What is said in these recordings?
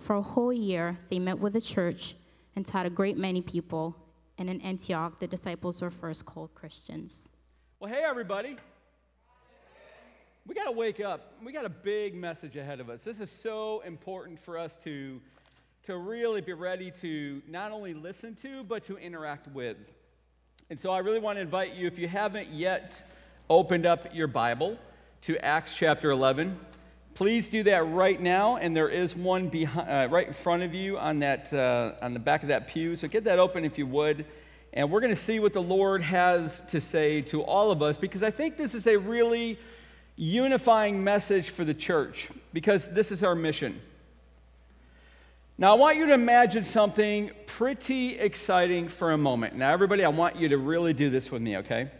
For a whole year, they met with the church and taught a great many people. And in Antioch, the disciples were first called Christians. Well, hey, everybody. We got to wake up. We got a big message ahead of us. This is so important for us to, to really be ready to not only listen to, but to interact with. And so I really want to invite you, if you haven't yet opened up your Bible to Acts chapter 11, Please do that right now, and there is one behind, uh, right in front of you on, that, uh, on the back of that pew. So get that open if you would. And we're going to see what the Lord has to say to all of us because I think this is a really unifying message for the church because this is our mission. Now, I want you to imagine something pretty exciting for a moment. Now, everybody, I want you to really do this with me, okay?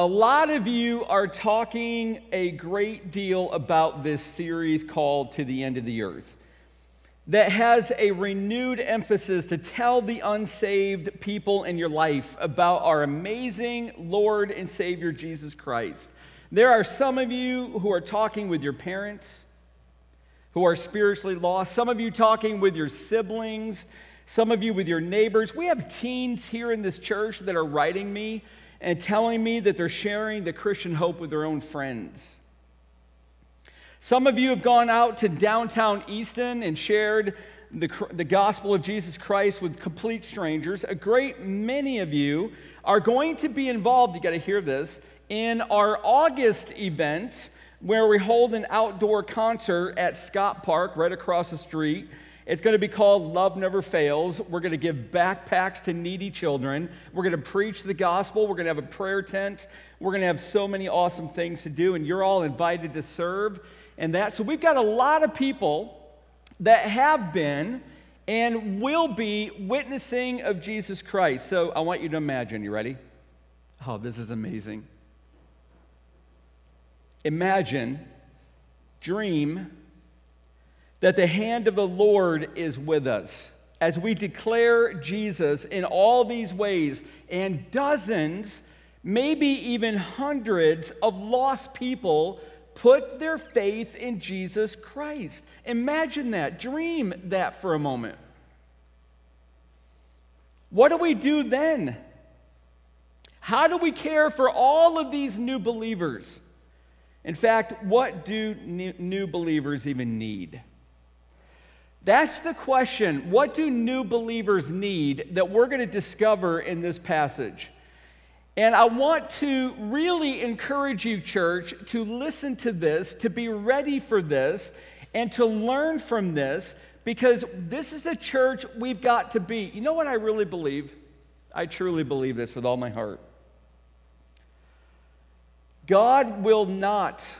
A lot of you are talking a great deal about this series called To the End of the Earth that has a renewed emphasis to tell the unsaved people in your life about our amazing Lord and Savior Jesus Christ. There are some of you who are talking with your parents who are spiritually lost, some of you talking with your siblings, some of you with your neighbors. We have teens here in this church that are writing me and telling me that they're sharing the Christian hope with their own friends. Some of you have gone out to downtown Easton and shared the, the gospel of Jesus Christ with complete strangers. A great many of you are going to be involved, you got to hear this, in our August event where we hold an outdoor concert at Scott Park right across the street. It's going to be called Love Never Fails. We're going to give backpacks to needy children. We're going to preach the gospel. We're going to have a prayer tent. We're going to have so many awesome things to do, and you're all invited to serve and that. So we've got a lot of people that have been and will be witnessing of Jesus Christ. So I want you to imagine. You ready? Oh, this is amazing. Imagine, dream, that the hand of the Lord is with us as we declare Jesus in all these ways, and dozens, maybe even hundreds of lost people put their faith in Jesus Christ. Imagine that. Dream that for a moment. What do we do then? How do we care for all of these new believers? In fact, what do new believers even need? That's the question. What do new believers need that we're going to discover in this passage? And I want to really encourage you, church, to listen to this, to be ready for this, and to learn from this, because this is the church we've got to be. You know what I really believe? I truly believe this with all my heart. God will not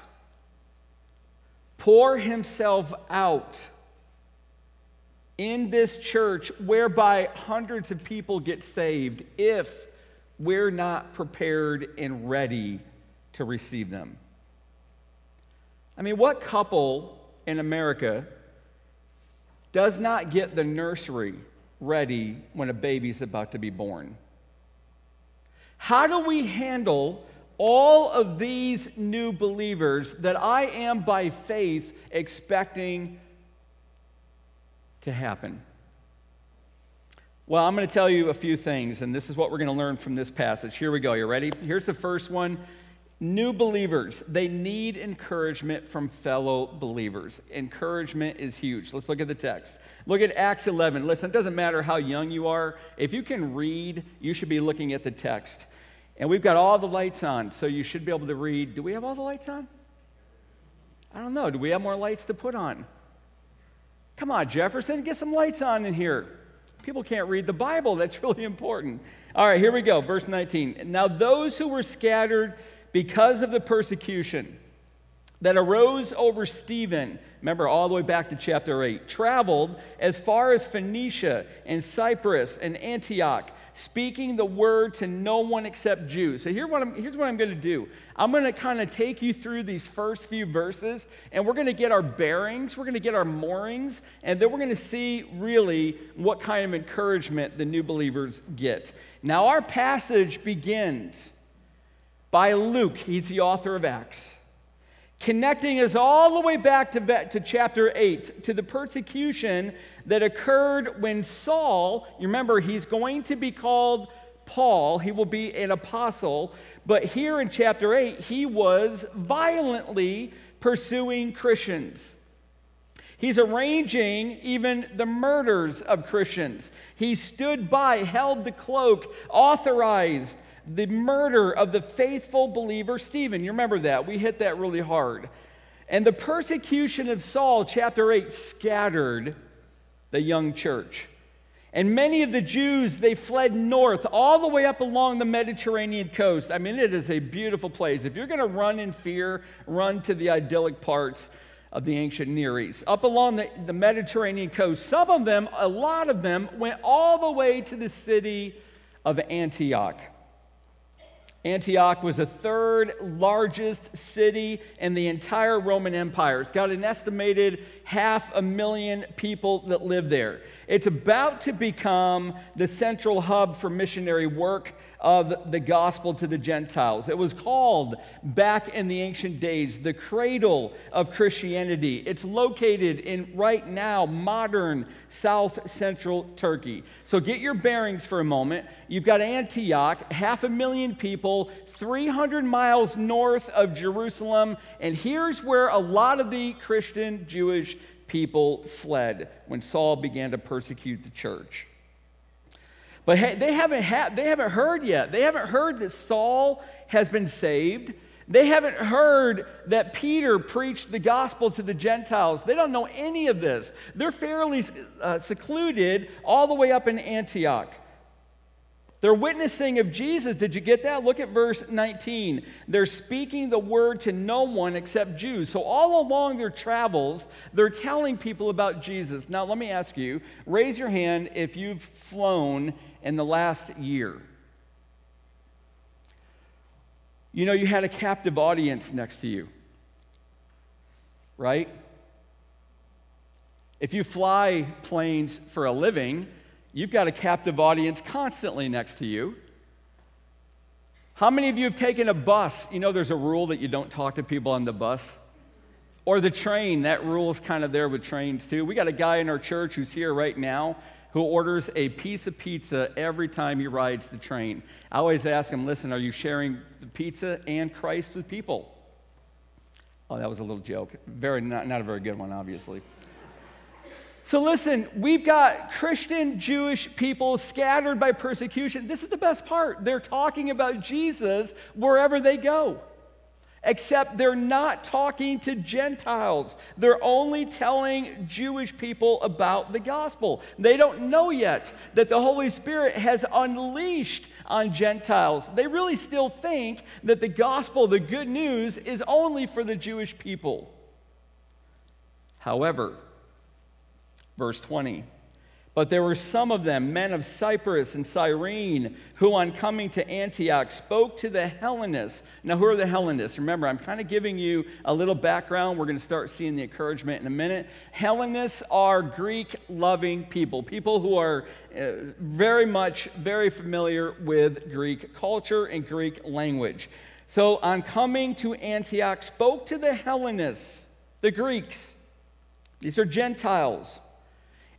pour himself out in this church whereby hundreds of people get saved if we're not prepared and ready to receive them. I mean, what couple in America does not get the nursery ready when a baby's about to be born? How do we handle all of these new believers that I am by faith expecting to happen? Well, I'm going to tell you a few things, and this is what we're going to learn from this passage. Here we go. You ready? Here's the first one. New believers, they need encouragement from fellow believers. Encouragement is huge. Let's look at the text. Look at Acts 11. Listen, it doesn't matter how young you are. If you can read, you should be looking at the text. And we've got all the lights on, so you should be able to read. Do we have all the lights on? I don't know. Do we have more lights to put on? Come on, Jefferson, get some lights on in here. People can't read the Bible. That's really important. All right, here we go. Verse 19. Now, those who were scattered because of the persecution that arose over Stephen, remember all the way back to chapter 8, traveled as far as Phoenicia and Cyprus and Antioch speaking the word to no one except Jews. So here what I'm, here's what I'm going to do. I'm going to kind of take you through these first few verses, and we're going to get our bearings, we're going to get our moorings, and then we're going to see really what kind of encouragement the new believers get. Now, our passage begins by Luke, he's the author of Acts connecting us all the way back to, to chapter 8, to the persecution that occurred when Saul, you remember, he's going to be called Paul, he will be an apostle, but here in chapter 8, he was violently pursuing Christians. He's arranging even the murders of Christians. He stood by, held the cloak, authorized the murder of the faithful believer Stephen. You remember that? We hit that really hard. And the persecution of Saul, chapter 8, scattered the young church. And many of the Jews, they fled north all the way up along the Mediterranean coast. I mean, it is a beautiful place. If you're going to run in fear, run to the idyllic parts of the ancient Near East. Up along the, the Mediterranean coast, some of them, a lot of them, went all the way to the city of Antioch. Antioch was the third largest city in the entire Roman Empire. It's got an estimated half a million people that live there. It's about to become the central hub for missionary work of the gospel to the Gentiles. It was called back in the ancient days the cradle of Christianity. It's located in right now modern south central Turkey. So get your bearings for a moment. You've got Antioch, half a million people, 300 miles north of Jerusalem, and here's where a lot of the Christian Jewish people fled when Saul began to persecute the church. But hey, they, haven't ha- they haven't heard yet. They haven't heard that Saul has been saved. They haven't heard that Peter preached the gospel to the Gentiles. They don't know any of this. They're fairly uh, secluded all the way up in Antioch. They're witnessing of Jesus. Did you get that? Look at verse 19. They're speaking the word to no one except Jews. So, all along their travels, they're telling people about Jesus. Now, let me ask you raise your hand if you've flown in the last year. You know, you had a captive audience next to you, right? If you fly planes for a living, You've got a captive audience constantly next to you. How many of you have taken a bus? You know, there's a rule that you don't talk to people on the bus. Or the train, that rule is kind of there with trains too. We got a guy in our church who's here right now who orders a piece of pizza every time he rides the train. I always ask him, listen, are you sharing the pizza and Christ with people? Oh, that was a little joke. Very, not, not a very good one, obviously. So, listen, we've got Christian Jewish people scattered by persecution. This is the best part. They're talking about Jesus wherever they go, except they're not talking to Gentiles. They're only telling Jewish people about the gospel. They don't know yet that the Holy Spirit has unleashed on Gentiles. They really still think that the gospel, the good news, is only for the Jewish people. However, Verse 20. But there were some of them, men of Cyprus and Cyrene, who on coming to Antioch spoke to the Hellenists. Now, who are the Hellenists? Remember, I'm kind of giving you a little background. We're going to start seeing the encouragement in a minute. Hellenists are Greek loving people, people who are uh, very much very familiar with Greek culture and Greek language. So, on coming to Antioch, spoke to the Hellenists, the Greeks. These are Gentiles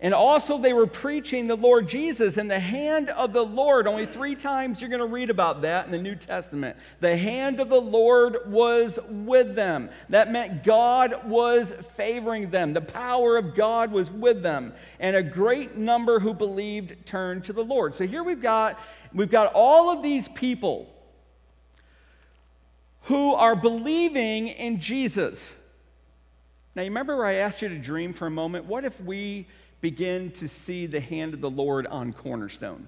And also, they were preaching the Lord Jesus and the hand of the Lord. Only three times you're going to read about that in the New Testament. The hand of the Lord was with them. That meant God was favoring them. The power of God was with them. And a great number who believed turned to the Lord. So here we've got, we've got all of these people who are believing in Jesus. Now, you remember where I asked you to dream for a moment? What if we begin to see the hand of the Lord on Cornerstone.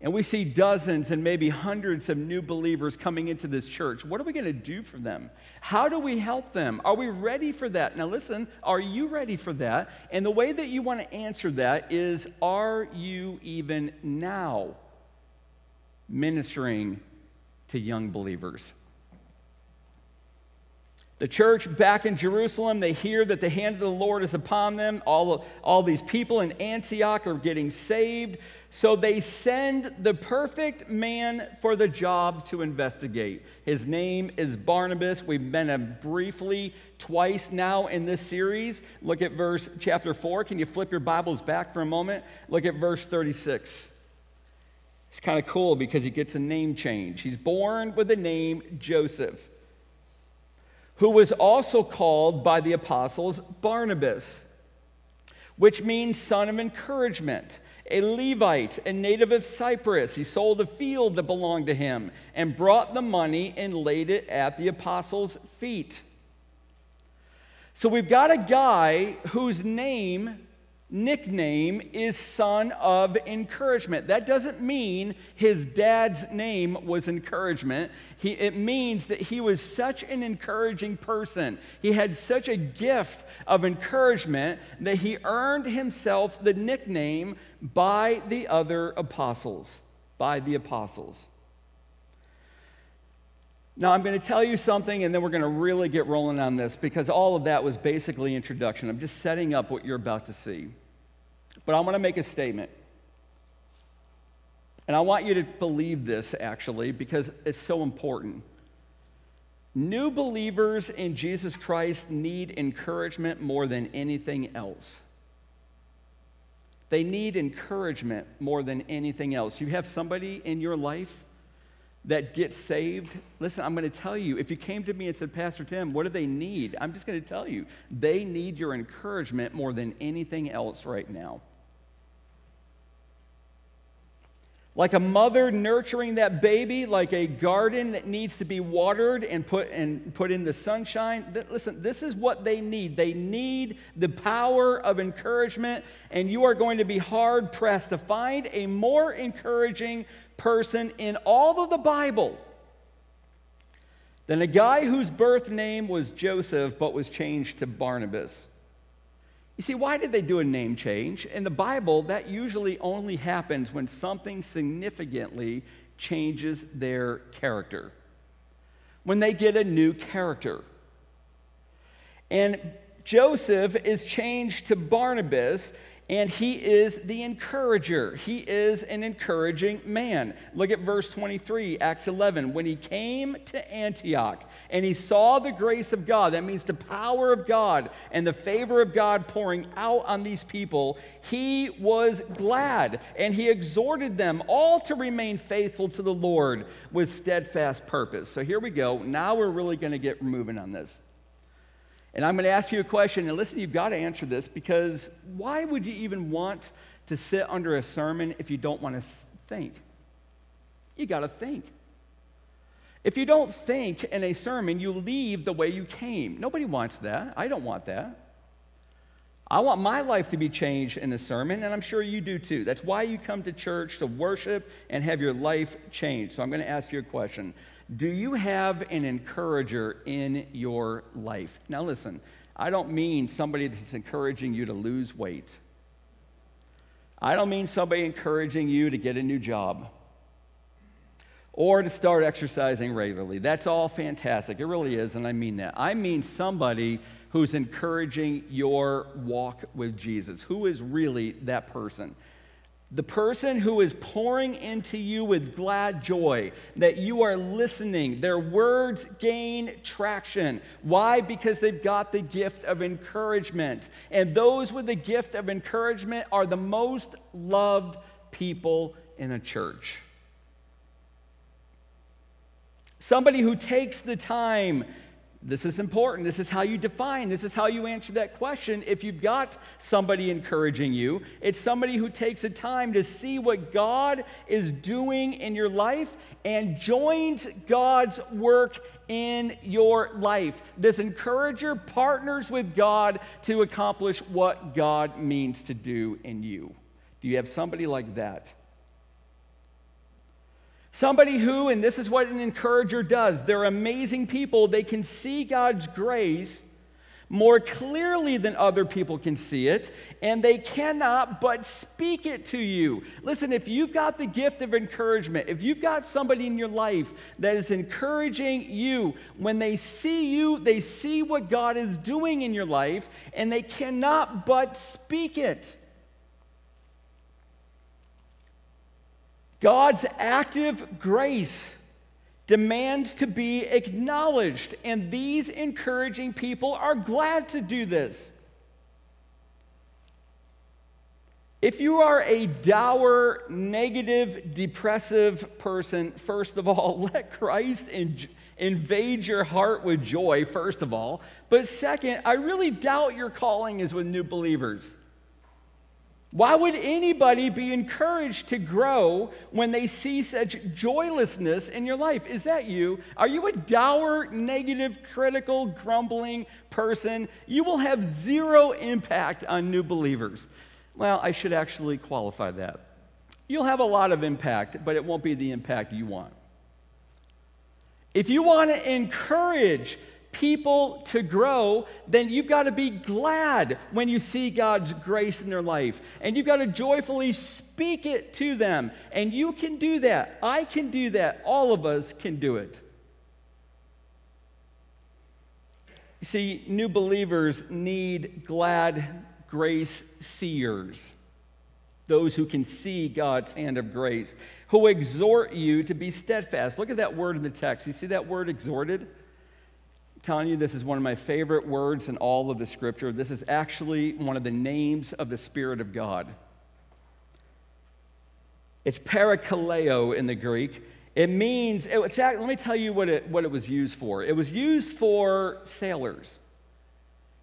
And we see dozens and maybe hundreds of new believers coming into this church. What are we going to do for them? How do we help them? Are we ready for that? Now, listen, are you ready for that? And the way that you want to answer that is are you even now ministering to young believers? The church back in Jerusalem, they hear that the hand of the Lord is upon them. All, all these people in Antioch are getting saved. So they send the perfect man for the job to investigate. His name is Barnabas. We've been him briefly twice now in this series. Look at verse chapter 4. Can you flip your Bibles back for a moment? Look at verse 36. It's kind of cool because he gets a name change. He's born with the name Joseph who was also called by the apostles Barnabas, which means son of encouragement. A Levite, a native of Cyprus, he sold a field that belonged to him and brought the money and laid it at the apostles' feet. So we've got a guy whose name nickname is Son of Encouragement. That doesn't mean his dad's name was encouragement. He, it means that he was such an encouraging person. He had such a gift of encouragement that he earned himself the nickname by the other apostles. By the apostles. Now, I'm going to tell you something, and then we're going to really get rolling on this because all of that was basically introduction. I'm just setting up what you're about to see. But I want to make a statement. And I want you to believe this actually because it's so important. New believers in Jesus Christ need encouragement more than anything else. They need encouragement more than anything else. You have somebody in your life that get saved, listen, I'm going to tell you, if you came to me and said, Pastor Tim, what do they need? I'm just going to tell you, they need your encouragement more than anything else right now. Like a mother nurturing that baby, like a garden that needs to be watered and put, and put in the sunshine. Listen, this is what they need. They need the power of encouragement, and you are going to be hard pressed to find a more encouraging person in all of the Bible than a guy whose birth name was Joseph but was changed to Barnabas. You see, why did they do a name change? In the Bible, that usually only happens when something significantly changes their character, when they get a new character. And Joseph is changed to Barnabas, and he is the encourager. He is an encouraging man. Look at verse 23, Acts 11. When he came to Antioch and he saw the grace of God, that means the power of God and the favor of God pouring out on these people, he was glad and he exhorted them all to remain faithful to the Lord with steadfast purpose. So here we go. Now we're really going to get moving on this. And I'm going to ask you a question, and listen, you've got to answer this because why would you even want to sit under a sermon if you don't want to think? You got to think. If you don't think in a sermon, you leave the way you came. Nobody wants that. I don't want that. I want my life to be changed in the sermon, and I'm sure you do too. That's why you come to church to worship and have your life changed. So I'm going to ask you a question do you have an encourager in your life? Now, listen, I don't mean somebody that's encouraging you to lose weight. I don't mean somebody encouraging you to get a new job or to start exercising regularly. That's all fantastic. It really is, and I mean that. I mean somebody who's encouraging your walk with Jesus. Who is really that person? The person who is pouring into you with glad joy, that you are listening, their words gain traction. Why? Because they've got the gift of encouragement. And those with the gift of encouragement are the most loved people in a church. Somebody who takes the time this is important. This is how you define, this is how you answer that question. If you've got somebody encouraging you, it's somebody who takes the time to see what God is doing in your life and joins God's work in your life. This encourager partners with God to accomplish what God means to do in you. Do you have somebody like that? Somebody who, and this is what an encourager does, they're amazing people. They can see God's grace more clearly than other people can see it, and they cannot but speak it to you. Listen, if you've got the gift of encouragement, if you've got somebody in your life that is encouraging you, when they see you, they see what God is doing in your life, and they cannot but speak it. God's active grace demands to be acknowledged, and these encouraging people are glad to do this. If you are a dour, negative, depressive person, first of all, let Christ in, invade your heart with joy, first of all. But second, I really doubt your calling is with new believers. Why would anybody be encouraged to grow when they see such joylessness in your life? Is that you? Are you a dour, negative, critical, grumbling person? You will have zero impact on new believers. Well, I should actually qualify that. You'll have a lot of impact, but it won't be the impact you want. If you want to encourage people to grow, then you've got to be glad when you see God's grace in their life. And you've got to joyfully speak it to them. And you can do that. I can do that. All of us can do it. You see, new believers need glad grace seers, those who can see God's hand of grace, who exhort you to be steadfast. Look at that word in the text. You see that word exhorted? Telling you this is one of my favorite words in all of the scripture. This is actually one of the names of the Spirit of God. It's parakaleo in the Greek. It means, it's, let me tell you what it, what it was used for. It was used for sailors.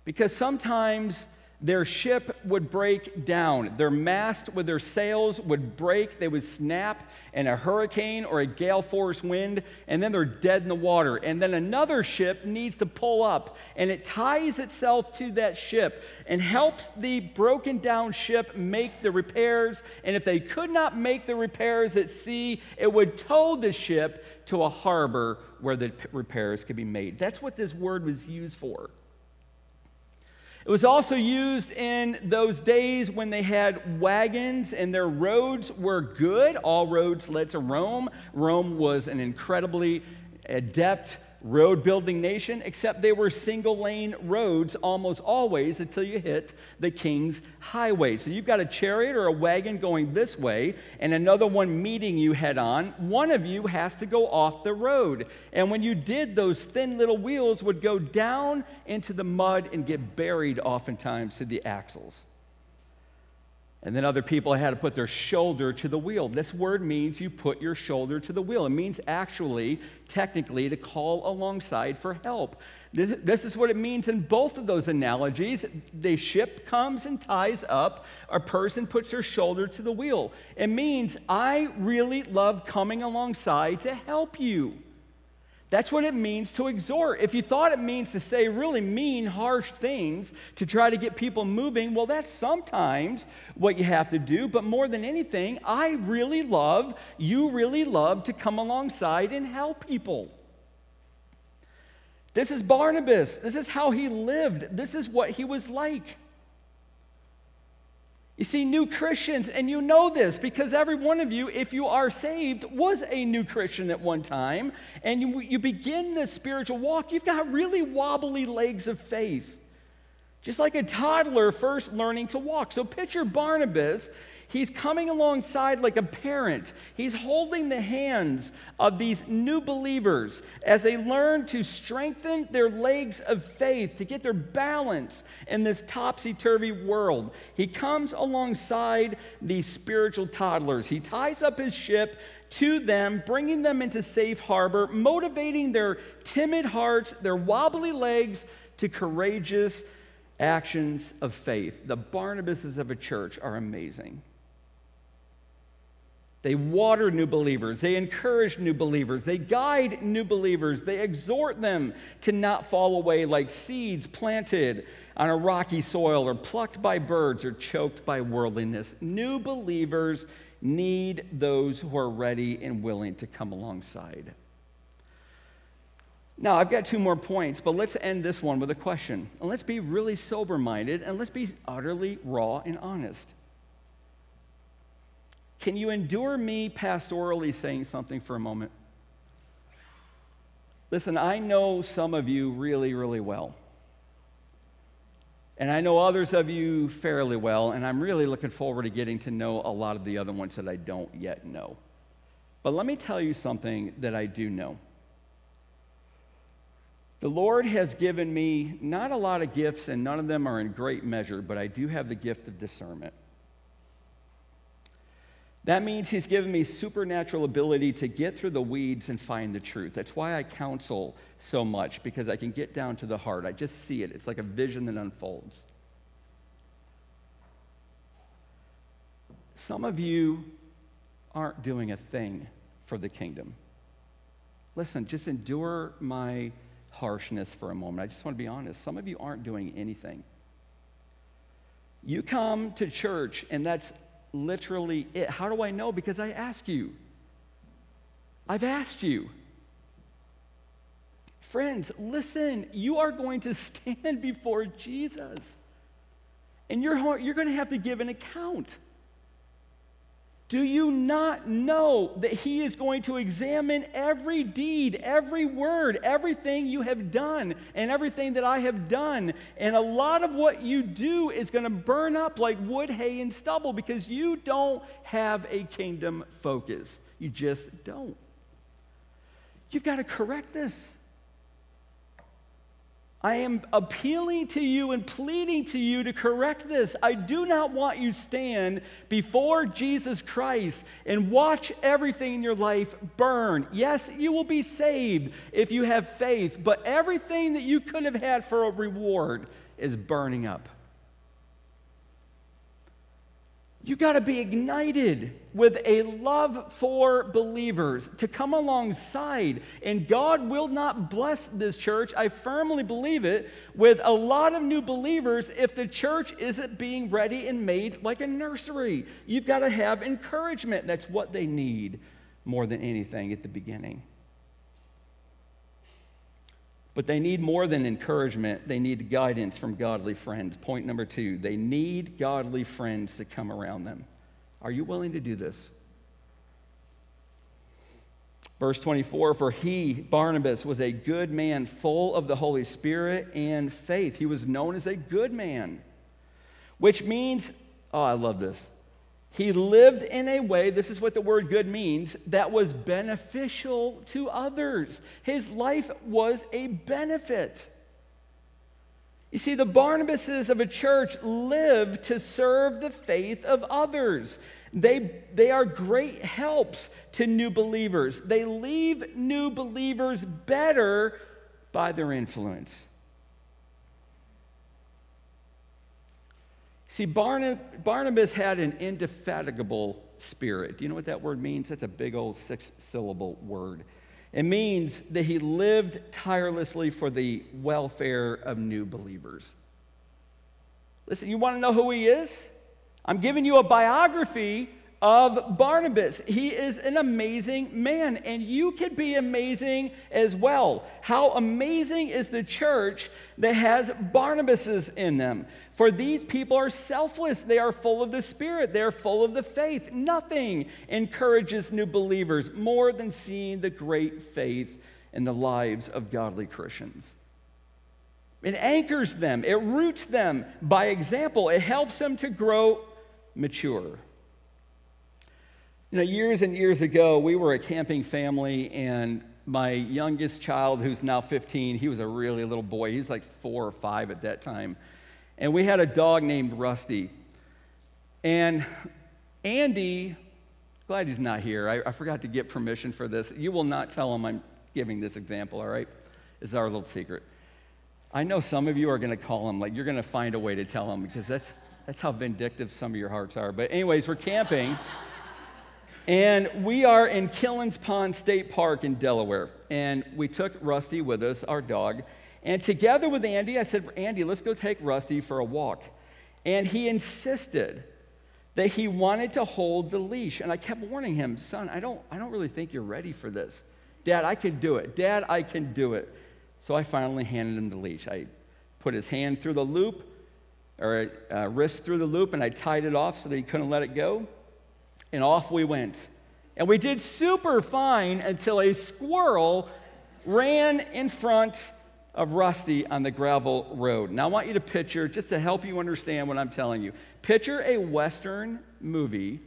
Because sometimes their ship would break down. Their mast with their sails would break. They would snap in a hurricane or a gale force wind, and then they're dead in the water. And then another ship needs to pull up, and it ties itself to that ship and helps the broken down ship make the repairs. And if they could not make the repairs at sea, it would tow the ship to a harbor where the repairs could be made. That's what this word was used for. It was also used in those days when they had wagons and their roads were good. All roads led to Rome. Rome was an incredibly adept road building nation, except they were single lane roads almost always until you hit the king's highway. So you've got a chariot or a wagon going this way and another one meeting you head on. One of you has to go off the road. And when you did, those thin little wheels would go down into the mud and get buried oftentimes to the axles. And then other people had to put their shoulder to the wheel. This word means you put your shoulder to the wheel. It means actually, technically, to call alongside for help. This, this, is what it means in both of those analogies. The ship comes and ties up, a person puts their shoulder to the wheel. It means, I really love coming alongside to help you. That's what it means to exhort. If you thought it means to say really mean, harsh things to try to get people moving, well, that's sometimes what you have to do. But more than anything, I really love, you really love to come alongside and help people. This is Barnabas. This is how he lived. This is what he was like. You see, new Christians, and you know this because every one of you, if you are saved, was a new Christian at one time, and you, you begin this spiritual walk, you've got really wobbly legs of faith. Just like a toddler first learning to walk. So picture Barnabas. He's coming alongside like a parent. He's holding the hands of these new believers as they learn to strengthen their legs of faith, to get their balance in this topsy turvy world. He comes alongside these spiritual toddlers. He ties up his ship to them, bringing them into safe harbor, motivating their timid hearts, their wobbly legs to courageous actions of faith. The Barnabases of a church are amazing. They water new believers. They encourage new believers. They guide new believers. They exhort them to not fall away like seeds planted on a rocky soil or plucked by birds or choked by worldliness. New believers need those who are ready and willing to come alongside. Now, I've got two more points, but let's end this one with a question. And let's be really sober minded and let's be utterly raw and honest. Can you endure me pastorally saying something for a moment? Listen, I know some of you really, really well. And I know others of you fairly well, and I'm really looking forward to getting to know a lot of the other ones that I don't yet know. But let me tell you something that I do know. The Lord has given me not a lot of gifts, and none of them are in great measure, but I do have the gift of discernment. That means He's given me supernatural ability to get through the weeds and find the truth. That's why I counsel so much, because I can get down to the heart. I just see it, it's like a vision that unfolds. Some of you aren't doing a thing for the kingdom. Listen, just endure my harshness for a moment. I just want to be honest. Some of you aren't doing anything. You come to church, and that's literally it. How do I know? Because I ask you. I've asked you. Friends, listen, you are going to stand before Jesus, and you're, you're going to have to give an account. Do you not know that He is going to examine every deed, every word, everything you have done, and everything that I have done? And a lot of what you do is going to burn up like wood, hay, and stubble because you don't have a kingdom focus. You just don't. You've got to correct this. I am appealing to you and pleading to you to correct this. I do not want you stand before Jesus Christ and watch everything in your life burn. Yes, you will be saved if you have faith, but everything that you could have had for a reward is burning up. You got to be ignited with a love for believers to come alongside. And God will not bless this church, I firmly believe it, with a lot of new believers if the church isn't being ready and made like a nursery. You've got to have encouragement. That's what they need more than anything at the beginning. But they need more than encouragement, they need guidance from godly friends. Point number two they need godly friends to come around them. Are you willing to do this? Verse 24 For he, Barnabas, was a good man, full of the Holy Spirit and faith. He was known as a good man, which means, oh, I love this. He lived in a way, this is what the word good means, that was beneficial to others. His life was a benefit. You see, the Barnabases of a church live to serve the faith of others. They, they are great helps to new believers. They leave new believers better by their influence. See, Barnabas had an indefatigable spirit. Do you know what that word means? That's a big old six syllable word. It means that he lived tirelessly for the welfare of new believers. Listen, you want to know who he is? I'm giving you a biography of Barnabas. He is an amazing man, and you can be amazing as well. How amazing is the church that has Barnabases in them? For these people are selfless, they are full of the Spirit, they are full of the faith. Nothing encourages new believers more than seeing the great faith in the lives of godly Christians. It anchors them, it roots them by example, it helps them to grow mature. You know, years and years ago, we were a camping family, and my youngest child, who's now 15, he was a really little boy. He's like four or five at that time. And we had a dog named Rusty. And Andy, glad he's not here. I, I forgot to get permission for this. You will not tell him I'm giving this example, all right? It's our little secret. I know some of you are going to call him, like, you're going to find a way to tell him because that's, that's how vindictive some of your hearts are. But, anyways, we're camping. And we are in Killens Pond State Park in Delaware. And we took Rusty with us, our dog. And together with Andy, I said, Andy, let's go take Rusty for a walk. And he insisted that he wanted to hold the leash. And I kept warning him, son, I don't, I don't really think you're ready for this. Dad, I can do it. Dad, I can do it. So I finally handed him the leash. I put his hand through the loop, or uh, wrist through the loop, and I tied it off so that he couldn't let it go and off we went. And we did super fine until a squirrel ran in front of Rusty on the gravel road. Now, I want you to picture, just to help you understand what I'm telling you, picture a Western movie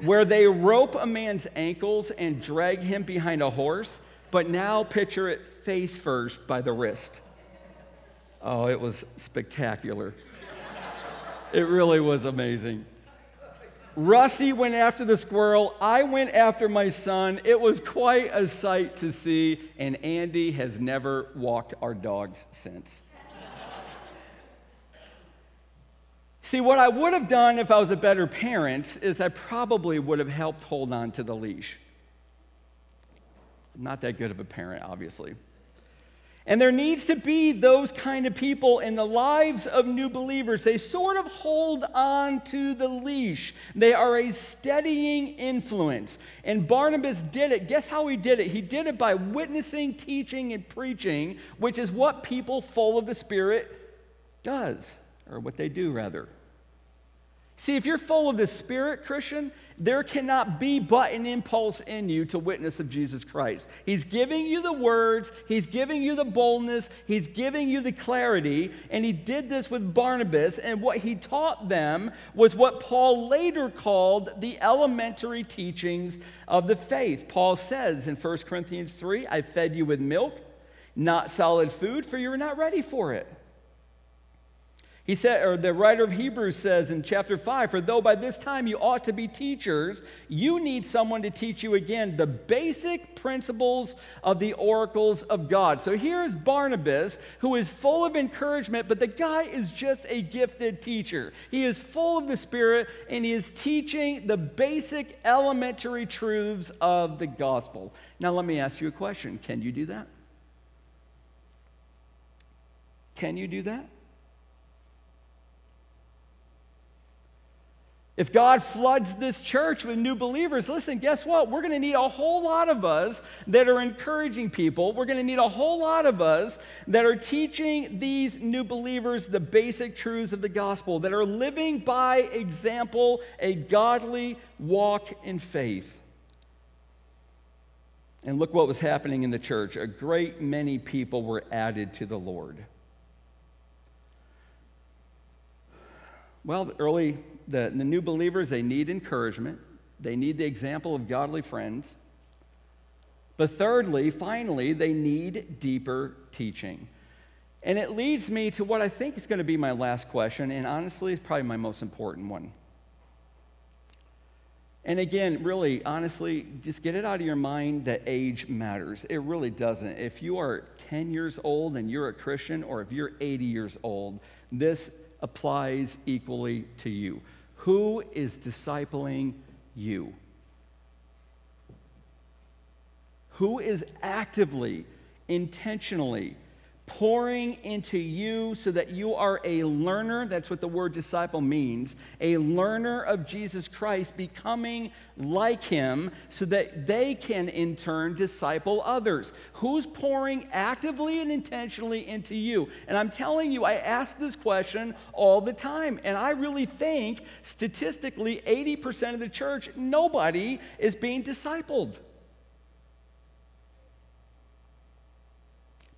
where they rope a man's ankles and drag him behind a horse, but now picture it face first by the wrist. Oh, it was spectacular. it really was amazing. Rusty went after the squirrel. I went after my son. It was quite a sight to see, and Andy has never walked our dogs since. see, what I would have done if I was a better parent is I probably would have helped hold on to the leash. Not that good of a parent, obviously. And there needs to be those kind of people in the lives of new believers. They sort of hold on to the leash. They are a steadying influence. And Barnabas did it. Guess how he did it? He did it by witnessing, teaching, and preaching, which is what people full of the Spirit does, or what they do, rather. See, if you're full of the Spirit, Christian, there cannot be but an impulse in you to witness of Jesus Christ. He's giving you the words, He's giving you the boldness, He's giving you the clarity, and He did this with Barnabas. And what He taught them was what Paul later called the elementary teachings of the faith. Paul says in 1 Corinthians 3 I fed you with milk, not solid food, for you were not ready for it. He said, or the writer of Hebrews says in chapter 5, for though by this time you ought to be teachers, you need someone to teach you again the basic principles of the oracles of God. So here is Barnabas, who is full of encouragement, but the guy is just a gifted teacher. He is full of the Spirit, and he is teaching the basic elementary truths of the gospel. Now, let me ask you a question Can you do that? Can you do that? If God floods this church with new believers, listen, guess what? We're going to need a whole lot of us that are encouraging people. We're going to need a whole lot of us that are teaching these new believers the basic truths of the gospel, that are living by example a godly walk in faith. And look what was happening in the church. A great many people were added to the Lord. Well, early the, the new believers, they need encouragement, they need the example of godly friends. But thirdly, finally, they need deeper teaching. And it leads me to what I think is going to be my last question, and honestly, it's probably my most important one. And again, really, honestly, just get it out of your mind that age matters. It really doesn't. If you are 10 years old and you're a Christian, or if you're 80 years old, this applies equally to you. Who is discipling you? Who is actively, intentionally pouring into you so that you are a learner. That's what the word disciple means a learner of Jesus Christ, becoming like him so that they can in turn disciple others. Who's pouring actively and intentionally into you? And I'm telling you, I ask this question all the time. And I really think statistically, 80% of the church, nobody is being discipled.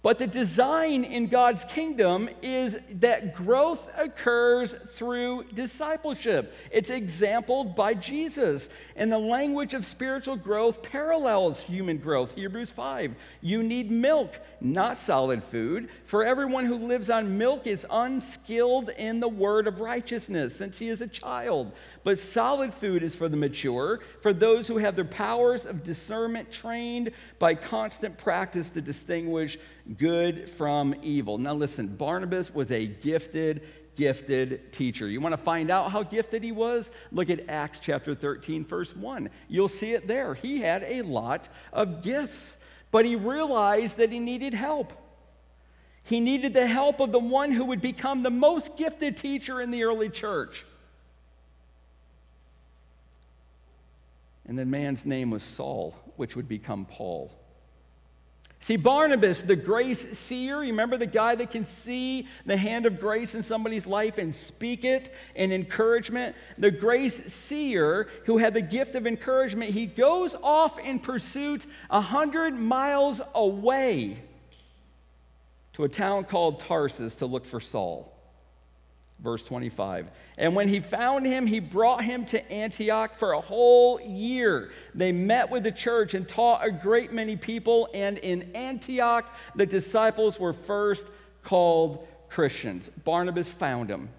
But the design in God's kingdom is that growth occurs through discipleship. It's exampled by Jesus. And the language of spiritual growth parallels human growth. Hebrews 5. You need milk, not solid food. For everyone who lives on milk is unskilled in the word of righteousness, since he is a child. But solid food is for the mature, for those who have their powers of discernment trained by constant practice to distinguish good from evil. Now, listen, Barnabas was a gifted, gifted teacher. You want to find out how gifted he was? Look at Acts chapter 13, verse 1. You'll see it there. He had a lot of gifts, but he realized that he needed help. He needed the help of the one who would become the most gifted teacher in the early church. And the man's name was Saul, which would become Paul. See, Barnabas, the grace seer, remember the guy that can see the hand of grace in somebody's life and speak it in encouragement? The grace seer who had the gift of encouragement, he goes off in pursuit a hundred miles away to a town called Tarsus to look for Saul. Verse 25. And when he found him, he brought him to Antioch for a whole year. They met with the church and taught a great many people. And in Antioch, the disciples were first called Christians. Barnabas found him.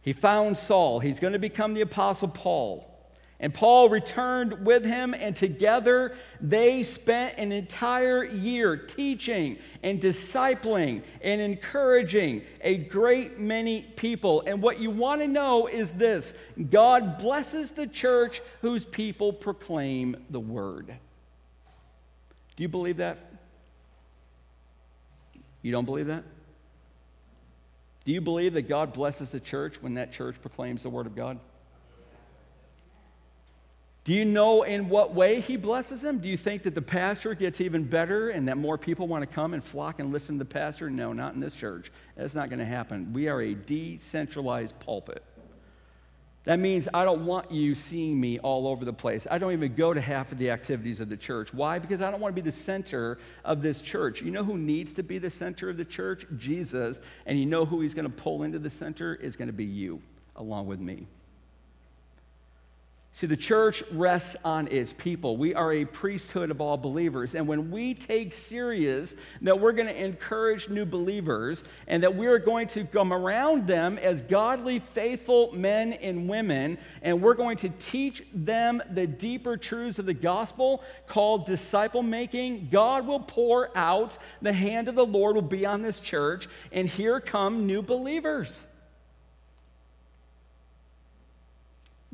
He found Saul. He's going to become the Apostle Paul. And Paul returned with him, and together they spent an entire year teaching and discipling and encouraging a great many people. And what you want to know is this God blesses the church whose people proclaim the word. Do you believe that? You don't believe that? Do you believe that God blesses the church when that church proclaims the word of God? Do you know in what way he blesses them? Do you think that the pastor gets even better and that more people want to come and flock and listen to the pastor? No, not in this church. That's not going to happen. We are a decentralized pulpit. That means I don't want you seeing me all over the place. I don't even go to half of the activities of the church. Why? Because I don't want to be the center of this church. You know who needs to be the center of the church? Jesus. And you know who he's going to pull into the center is going to be you, along with me. See, the church rests on its people. We are a priesthood of all believers. And when we take serious that we're going to encourage new believers and that we're going to come around them as godly, faithful men and women, and we're going to teach them the deeper truths of the gospel called disciple making, God will pour out, the hand of the Lord will be on this church, and here come new believers.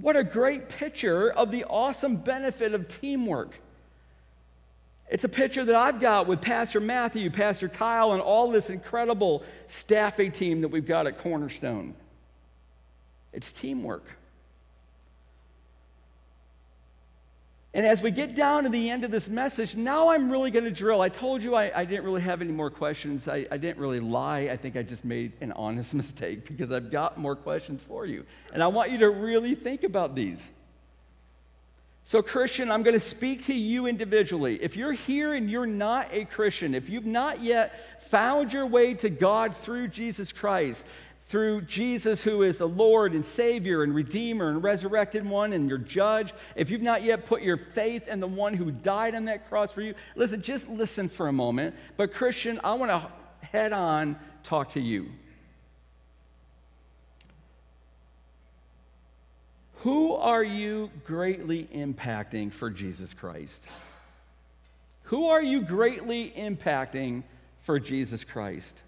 What a great picture of the awesome benefit of teamwork. It's a picture that I've got with Pastor Matthew, Pastor Kyle, and all this incredible staffing team that we've got at Cornerstone. It's teamwork. And as we get down to the end of this message, now I'm really going to drill. I told you I, I didn't really have any more questions. I, I, didn't really lie. I think I just made an honest mistake because I've got more questions for you. And I want you to really think about these. So, Christian, I'm going to speak to you individually. If you're here and you're not a Christian, if you've not yet found your way to God through Jesus Christ, through Jesus, who is the Lord and Savior and Redeemer and resurrected one and your judge, if you've not yet put your faith in the one who died on that cross for you, listen, just listen for a moment. But, Christian, I want to head on talk to you. Who are you greatly impacting for Jesus Christ? Who are you greatly impacting for Jesus Christ?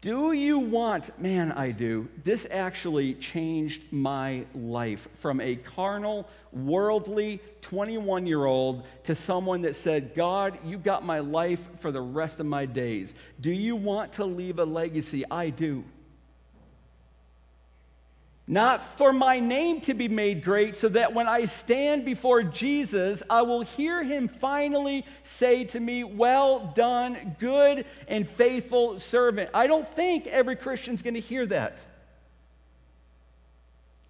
Do you want, man, I do. This actually changed my life from a carnal, worldly 21 year old to someone that said, God, you got my life for the rest of my days. Do you want to leave a legacy? I do not for my name to be made great, so that when I stand before Jesus, I will hear him finally say to me, Well done, good and faithful servant. I don't think every Christian's going to hear that.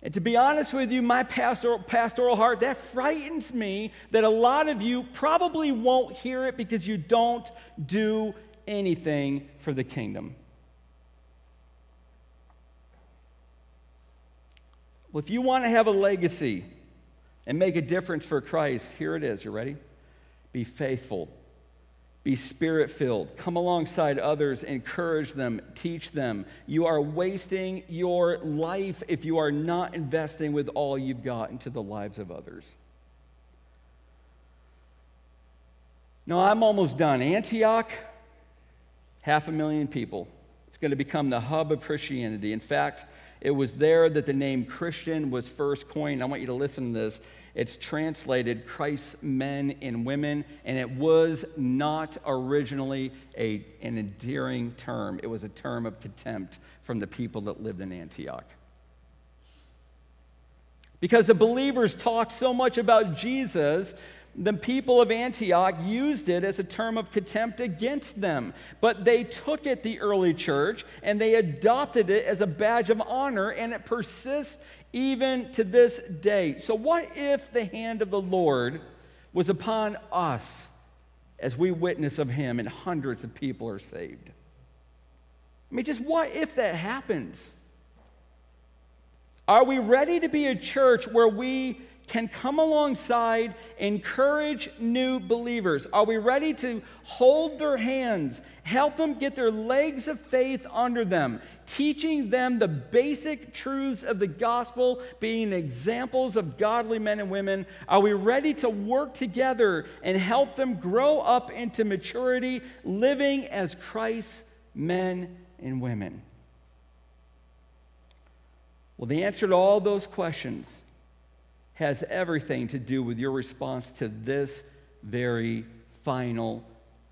And to be honest with you, my pastoral, pastoral heart, that frightens me that a lot of you probably won't hear it because you don't do anything for the kingdom. Well, if you want to have a legacy and make a difference for Christ, here it is. You ready? Be faithful be spirit filled. Come alongside others, encourage them, teach them. You are wasting your life if you are not investing with all you've got into the lives of others. No, I'm almost done. Antioch, half a million people. It's going to become the hub of Christianity. In fact, it was there that the name Christian was first coined. I want you to listen to this. It's translated Christ's men and women, and it was not originally a, an endearing term. It was a term of contempt from the people that lived in Antioch. Because the believers talked so much about Jesus the people of Antioch used it as a term of contempt against them. But they took it, the early church, and they adopted it as a badge of honor, and it persists even to this day. So, what if the hand of the Lord was upon us as we witness of him and hundreds of people are saved? I mean, just what if that happens? Are we ready to be a church where we can come alongside, encourage new believers? Are we ready to hold their hands, help them get their legs of faith under them, teaching them the basic truths of the gospel, being examples of godly men and women? Are we ready to work together and help them grow up into maturity, living as Christ's men and women? Well, the answer to all those questions has everything to do with your response to this very final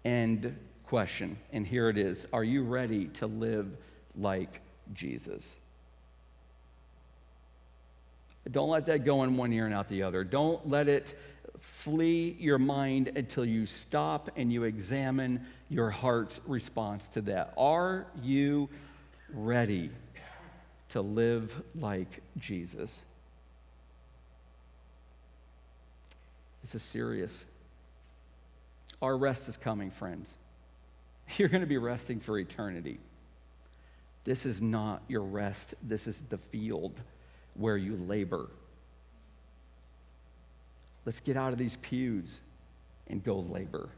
end question. And here it is Are you ready to live like Jesus? Don't let that go in one ear and out the other. Don't let it flee your mind until you stop and you examine your heart's response to that. Are you ready to live like Jesus? This is serious. Our rest is coming, friends. You're going to be resting for eternity. This is not your rest, this is the field where you labor. Let's get out of these pews and go labor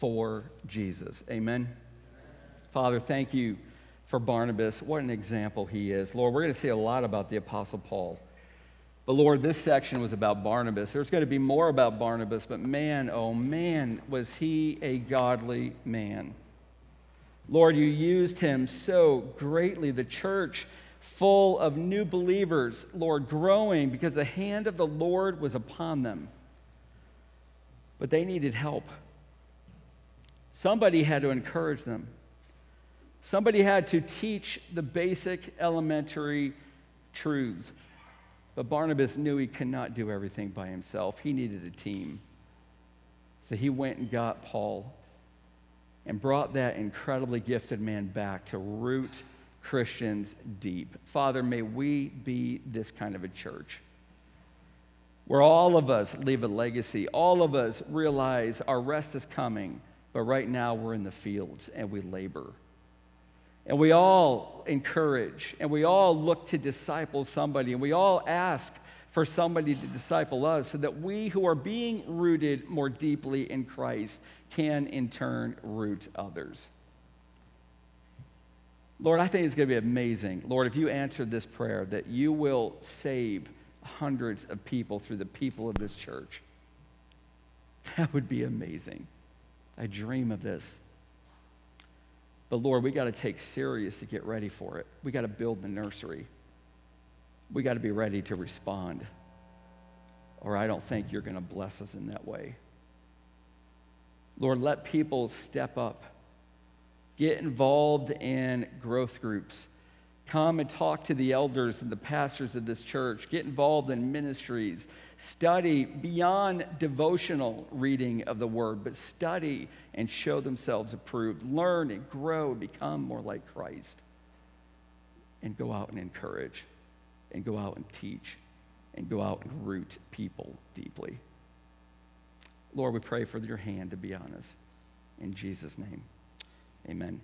for Jesus. Amen. Father, thank you for Barnabas. What an example he is. Lord, we're going to see a lot about the Apostle Paul. But Lord, this section was about Barnabas. There's going to be more about Barnabas, but man, oh man, was he a godly man. Lord, you used him so greatly. The church full of new believers, Lord, growing because the hand of the Lord was upon them. But they needed help. Somebody had to encourage them. Somebody had to teach the basic elementary truths. But Barnabas knew he could not do everything by himself. He needed a team. So he went and got Paul and brought that incredibly gifted man back to root Christians deep. Father, may we be this kind of a church where all of us leave a legacy. All of us realize our rest is coming, but right now we're in the fields and we labor. And we all encourage and we all look to disciple somebody and we all ask for somebody to disciple us so that we who are being rooted more deeply in Christ can in turn root others. Lord, I think it's going to be amazing. Lord, if you answered this prayer, that you will save hundreds of people through the people of this church. That would be amazing. I dream of this. But Lord, we got to take serious to get ready for it. We got to build the nursery. We got to be ready to respond. Or I don't think you're going to bless us in that way. Lord, let people step up, get involved in growth groups Come and talk to the elders and the pastors of this church. Get involved in ministries. Study beyond devotional reading of the word, but study and show themselves approved. Learn and grow become more like Christ. And go out and encourage. and go out and teach and go out and root people deeply. Lord, we pray for your hand to be on us. In Jesus' name, amen.